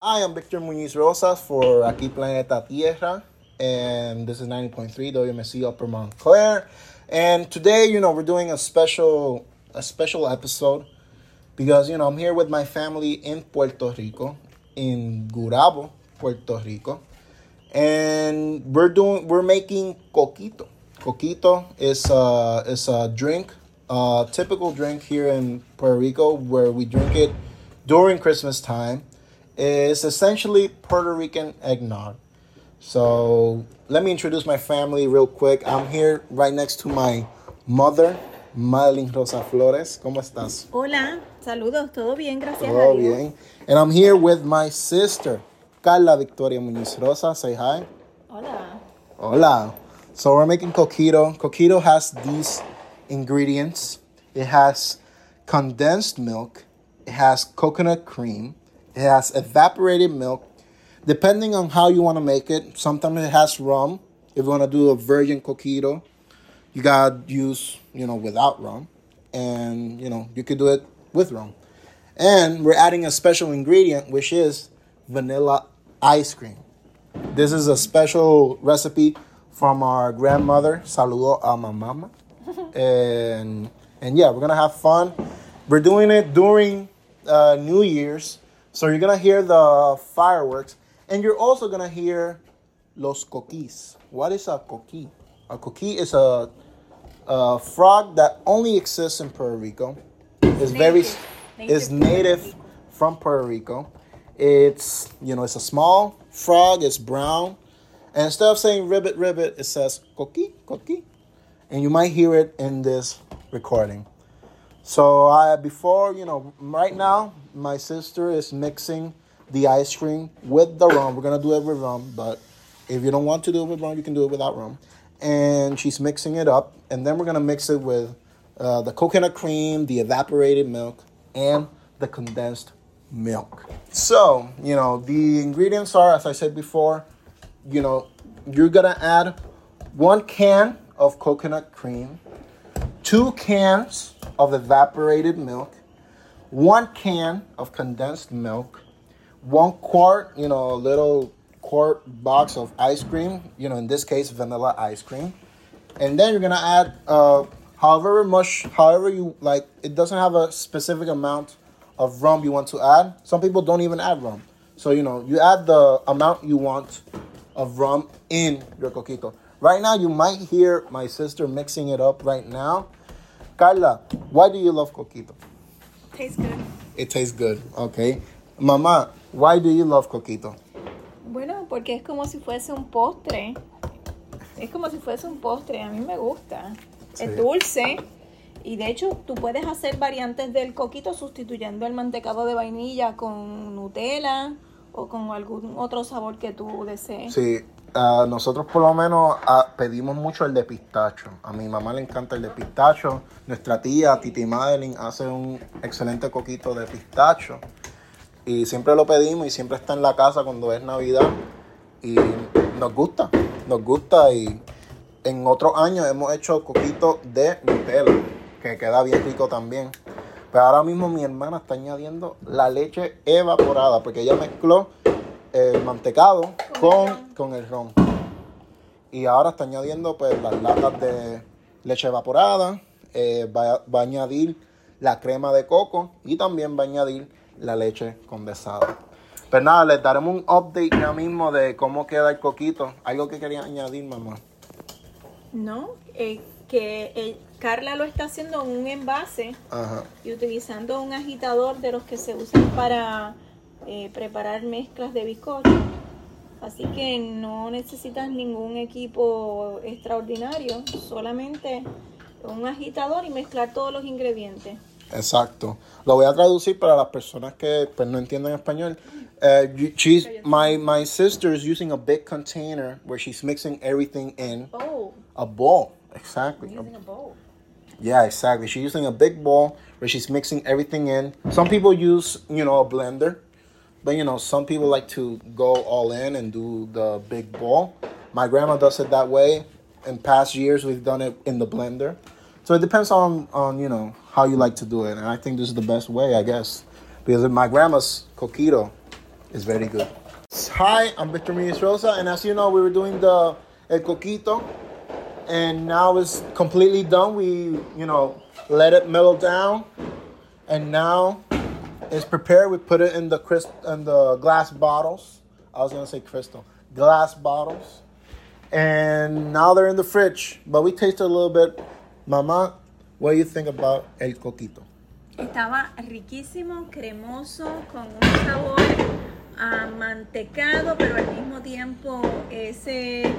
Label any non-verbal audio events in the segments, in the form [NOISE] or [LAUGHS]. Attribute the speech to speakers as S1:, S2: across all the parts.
S1: Hi, I'm Victor Muñiz Rosas for Aquí Planeta Tierra, and this is 90.3 WMSC Upper Montclair. And today, you know, we're doing a special a special episode because you know I'm here with my family in Puerto Rico, in Gurabo, Puerto Rico, and we're doing we're making coquito. Coquito is a is a drink, a typical drink here in Puerto Rico where we drink it during Christmas time. It's essentially Puerto Rican eggnog. So let me introduce my family real quick. I'm here right next to my mother, Madeline Rosa Flores. ¿Cómo estás?
S2: Hola, saludos, todo bien, gracias a
S1: Todo bien. And I'm here with my sister, Carla Victoria Muñiz Rosa. Say hi.
S2: Hola.
S1: Hola. So we're making coquito. Coquito has these ingredients. It has condensed milk. It has coconut cream. It has evaporated milk. Depending on how you want to make it, sometimes it has rum. If you want to do a virgin coquito, you gotta use, you know, without rum. And, you know, you could do it with rum. And we're adding a special ingredient, which is vanilla ice cream. This is a special recipe from our grandmother. Saludo a my mama. [LAUGHS] And and yeah, we're gonna have fun. We're doing it during uh, New Year's, so you're gonna hear the fireworks, and you're also gonna hear los coquis. What is a coqui? A coqui is a, a frog that only exists in Puerto Rico. It's very
S2: Native.
S1: is
S2: Native
S1: native from Puerto Rico. It's you know it's a small frog. It's brown, and instead of saying ribbit ribbit, it says coqui coqui, and you might hear it in this recording. So I before you know right now my sister is mixing the ice cream with the rum. We're gonna do it with rum, but if you don't want to do it with rum, you can do it without rum. And she's mixing it up, and then we're gonna mix it with uh, the coconut cream, the evaporated milk, and the condensed milk. So you know the ingredients are, as I said before, you know you're gonna add one can of coconut cream, two cans of evaporated milk, one can of condensed milk, one quart, you know, a little quart box of ice cream, you know, in this case, vanilla ice cream. And then you're gonna add uh, however much, however you like, it doesn't have a specific amount of rum you want to add. Some people don't even add rum. So, you know, you add the amount you want of rum in your coquito. Right now, you might hear my sister mixing it up right now. Carla, why do you love coquito?
S2: Tastes good.
S1: It tastes good, okay. Mamá, why do you love coquito?
S2: Bueno, porque es como si fuese un postre. Es como si fuese un postre, a mí me gusta.
S1: Sí.
S2: Es dulce. Y de hecho, tú puedes hacer variantes del coquito sustituyendo el mantecado de vainilla con Nutella o con algún otro sabor que tú desees.
S1: Sí, nosotros por lo menos pedimos mucho el de pistacho. A mi mamá le encanta el de pistacho. Nuestra tía, Titi Madeline, hace un excelente coquito de pistacho. Y siempre lo pedimos y siempre está en la casa cuando es Navidad. Y nos gusta, nos gusta. Y en otros años hemos hecho coquito de Nutella, que queda bien rico también. Pero ahora mismo mi hermana está añadiendo la leche evaporada, porque ella mezcló el mantecado con, con el ron. Y ahora está añadiendo pues las latas de leche evaporada, eh, va, va a añadir la crema de coco y también va a añadir la leche condensada. Pero nada, les daremos un update ya mismo de cómo queda el coquito. Algo que quería añadir, mamá.
S2: No, eh, que eh, Carla lo está haciendo en un envase
S1: Ajá.
S2: y utilizando un agitador de los que se usan para eh, preparar mezclas de bizcocho. Así que no necesitas ningún equipo extraordinario, solamente un agitador y mezclar todos los ingredientes.
S1: Exacto. Lo voy a traducir para las personas que pues, no entienden español. Uh, she's, my, my sister is using a big container where she's mixing everything in
S2: Oh,
S1: a bowl. Exactly.
S2: using a bowl.
S1: Yeah, exactly. She's using a big bowl where she's mixing everything in. Some people use, you know, a blender, but you know, some people like to go all in and do the big bowl. My grandma does it that way. In past years, we've done it in the blender. So it depends on on you know how you like to do it, and I think this is the best way, I guess, because my grandma's coquito is very good. Hi, I'm Victor Muniz Rosa, and as you know, we were doing the El Coquito, and now it's completely done. We, you know, let it mellow down, and now it's prepared. We put it in the crisp in the glass bottles. I was gonna say crystal glass bottles, and now they're in the fridge. But we tasted a little bit. Mama, what do you think about El Coquito?
S2: Estaba riquísimo, cremoso, con un sabor amantecado, pero al mismo tiempo ese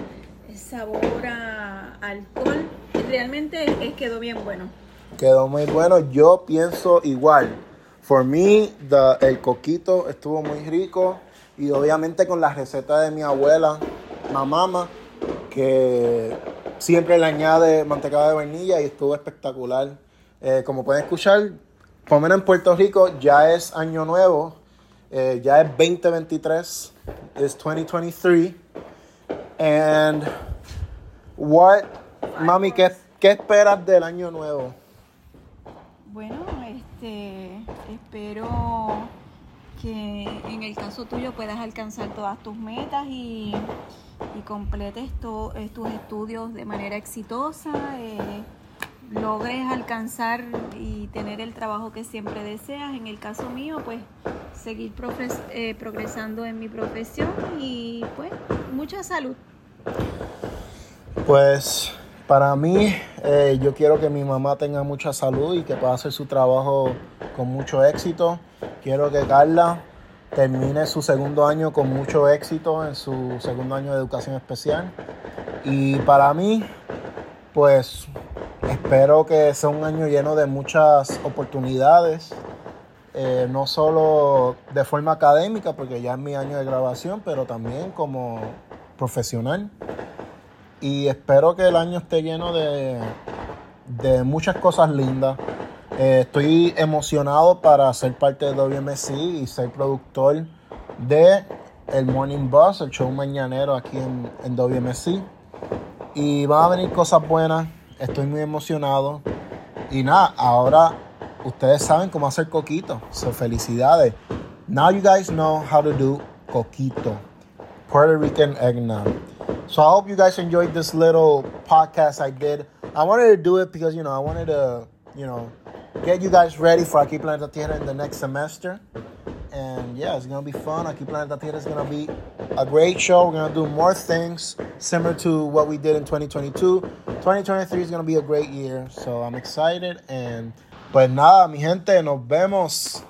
S2: sabor a alcohol. Realmente quedó bien bueno.
S1: Quedó muy bueno. Yo pienso igual. For me, the- el coquito estuvo muy rico. Y obviamente con la receta de mi abuela, mamama, que siempre le añade mantecado de vainilla y estuvo espectacular. Eh, como pueden escuchar, por menos en Puerto Rico ya es año nuevo. eh, ya es 2023. Es 2023. And what, mami, ¿qué, qué esperas del año nuevo?
S2: Bueno, este, espero que en el caso tuyo puedas alcanzar todas tus metas y, completes eh, tus estudios de manera exitosa, eh, logres alcanzar y tener el trabajo que siempre deseas. En el caso mío, pues seguir progres- eh, progresando en mi profesión y pues mucha salud.
S1: Pues para mí, eh, yo quiero que mi mamá tenga mucha salud y que pueda hacer su trabajo con mucho éxito. Quiero que Carla termine su segundo año con mucho éxito en su segundo año de educación especial. Y para mí, pues espero que sea un año lleno de muchas oportunidades, eh, no solo de forma académica, porque ya es mi año de grabación, pero también como profesional y espero que el año esté lleno de, de muchas cosas lindas. Eh, estoy emocionado para ser parte de WMC y ser productor de el Morning Bus, el show mañanero aquí en, en WMC. Y van a venir cosas buenas, estoy muy emocionado. Y nada, ahora ustedes saben cómo hacer coquito. So felicidades. Now you guys know how to do coquito. Puerto Rican eggnog. So I hope you guys enjoyed this little podcast I did. I wanted to do it because you know I wanted to you know get you guys ready for Aquí Planeta Tierra in the next semester. And yeah, it's gonna be fun. Aquí Planeta Tierra is gonna be a great show. We're gonna do more things similar to what we did in 2022. 2023 is gonna be a great year. So I'm excited and but nada, mi gente, nos vemos